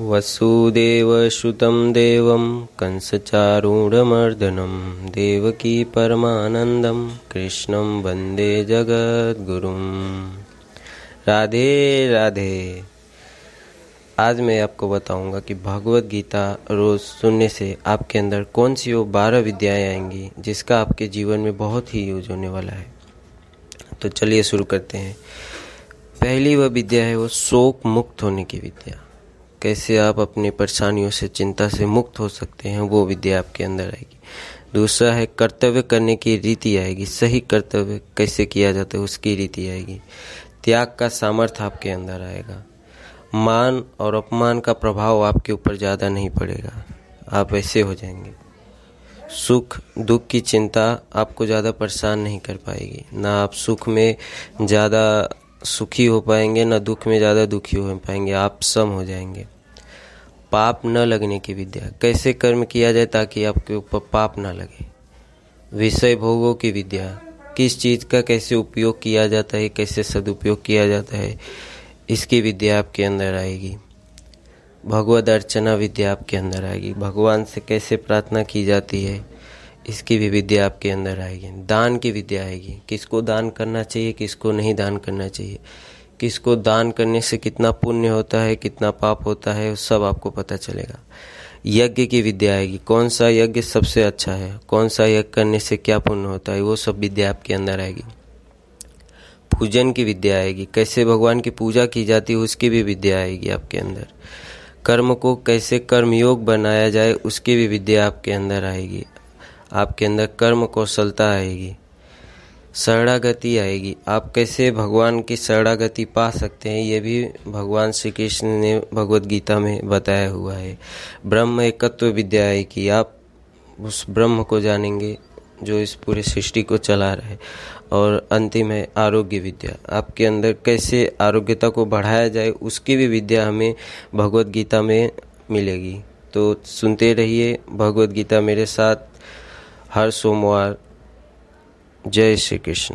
वसुदेवसुतं देवं कंसचारूढमर्दनं, देवकी परमानन्दं, कृष्णं वंदे जगद्गुरुं। राधे राधे। आज मैं आपको बताऊँगा कि भगवत गीता रोज़ सुनने से आपके अंदर कौन सी वो बारह विद्याएँ आएँगी, जिसका आपके जीवन में बहुत ही यूज़ होने वाला है। तो चलिए शुरू करते हैं। पहली वह विद्या है वो शोक मुक्त होने की विद्या। कैसे आप अपनी परेशानियों से, चिंता से मुक्त हो सकते हैं, वो विद्या आपके अंदर आएगी। दूसरा है, कर्तव्य करने की रीति आएगी। सही कर्तव्य कैसे किया जाता है, उसकी रीति आएगी। त्याग का सामर्थ्य आपके अंदर आएगा। मान और अपमान का प्रभाव आपके ऊपर ज़्यादा नहीं पड़ेगा। आप ऐसे हो जाएँगे। सुख, दुख की चिंता आपको ज़्यादा परेशान नहीं कर पाएगी। ना आप सुख में ज़्यादा सुखी हो पाएँगे, ना दुख में ज़्यादा दुखी हो पाएँगे, आप सम हो जाएँगे। पाप न लगने की विद्या। कैसे कर्म किया जाए ताकि आपके ऊपर पाप ना लगे? विषय भोगों की विद्या। किस चीज़ का कैसे उपयोग किया जाता है, कैसे सदुपयोग किया जाता है, इसकी विद्या आपके अंदर आएगी। भगवद अर्चना विद्या आपके अंदर आएगी। भगवान से कैसे प्रार्थना की जाती है इसकी भी विद्या आपके अंदर आएगी। दान की विद्या आएगी। किसको दान करना चाहिए, किसको नहीं दान करना चाहिए। किसको दान करने से कितना पुण्य होता है, कितना पाप होता है सब आपको पता चलेगा। यज्ञ की विद्या आएगी। कौन सा यज्ञ सबसे अच्छा है? कौन सा यज्ञ करने से क्या पुण्य होता है? वो सब विद्या आपके अंदर आएगी। पूजन की विद्या आएगी। कैसे भगवान की पूजा की जाती है, उसकी भी विद्या आएगी आपके अंदर। कर्म को कैसे कर्मयोग बनाया जाए, उसकी भी विद्या आपके अंदर आएगी। आपके अंदर कर्म कौशलता आएगी, शरणागति आएगी। आप कैसे भगवान की शरणागति पा सकते हैं, ये भी भगवान श्री कृष्ण ने भगवत गीता में बताया हुआ है। ब्रह्म एकत्व विद्या है कि आप उस ब्रह्म को जानेंगे, जो इस पूरे सृष्टि को चला रहे और अंतिम है आरोग्य विद्या। आपके अंदर कैसे आरोग्यता को बढ़ाया जाए, उसकी भी विद्या हमें भगवत गीता में मिलेगी। तो सुनते रहिए भगवत गीता मेरे साथ। हर सोमवार। जय श्री कृष्ण।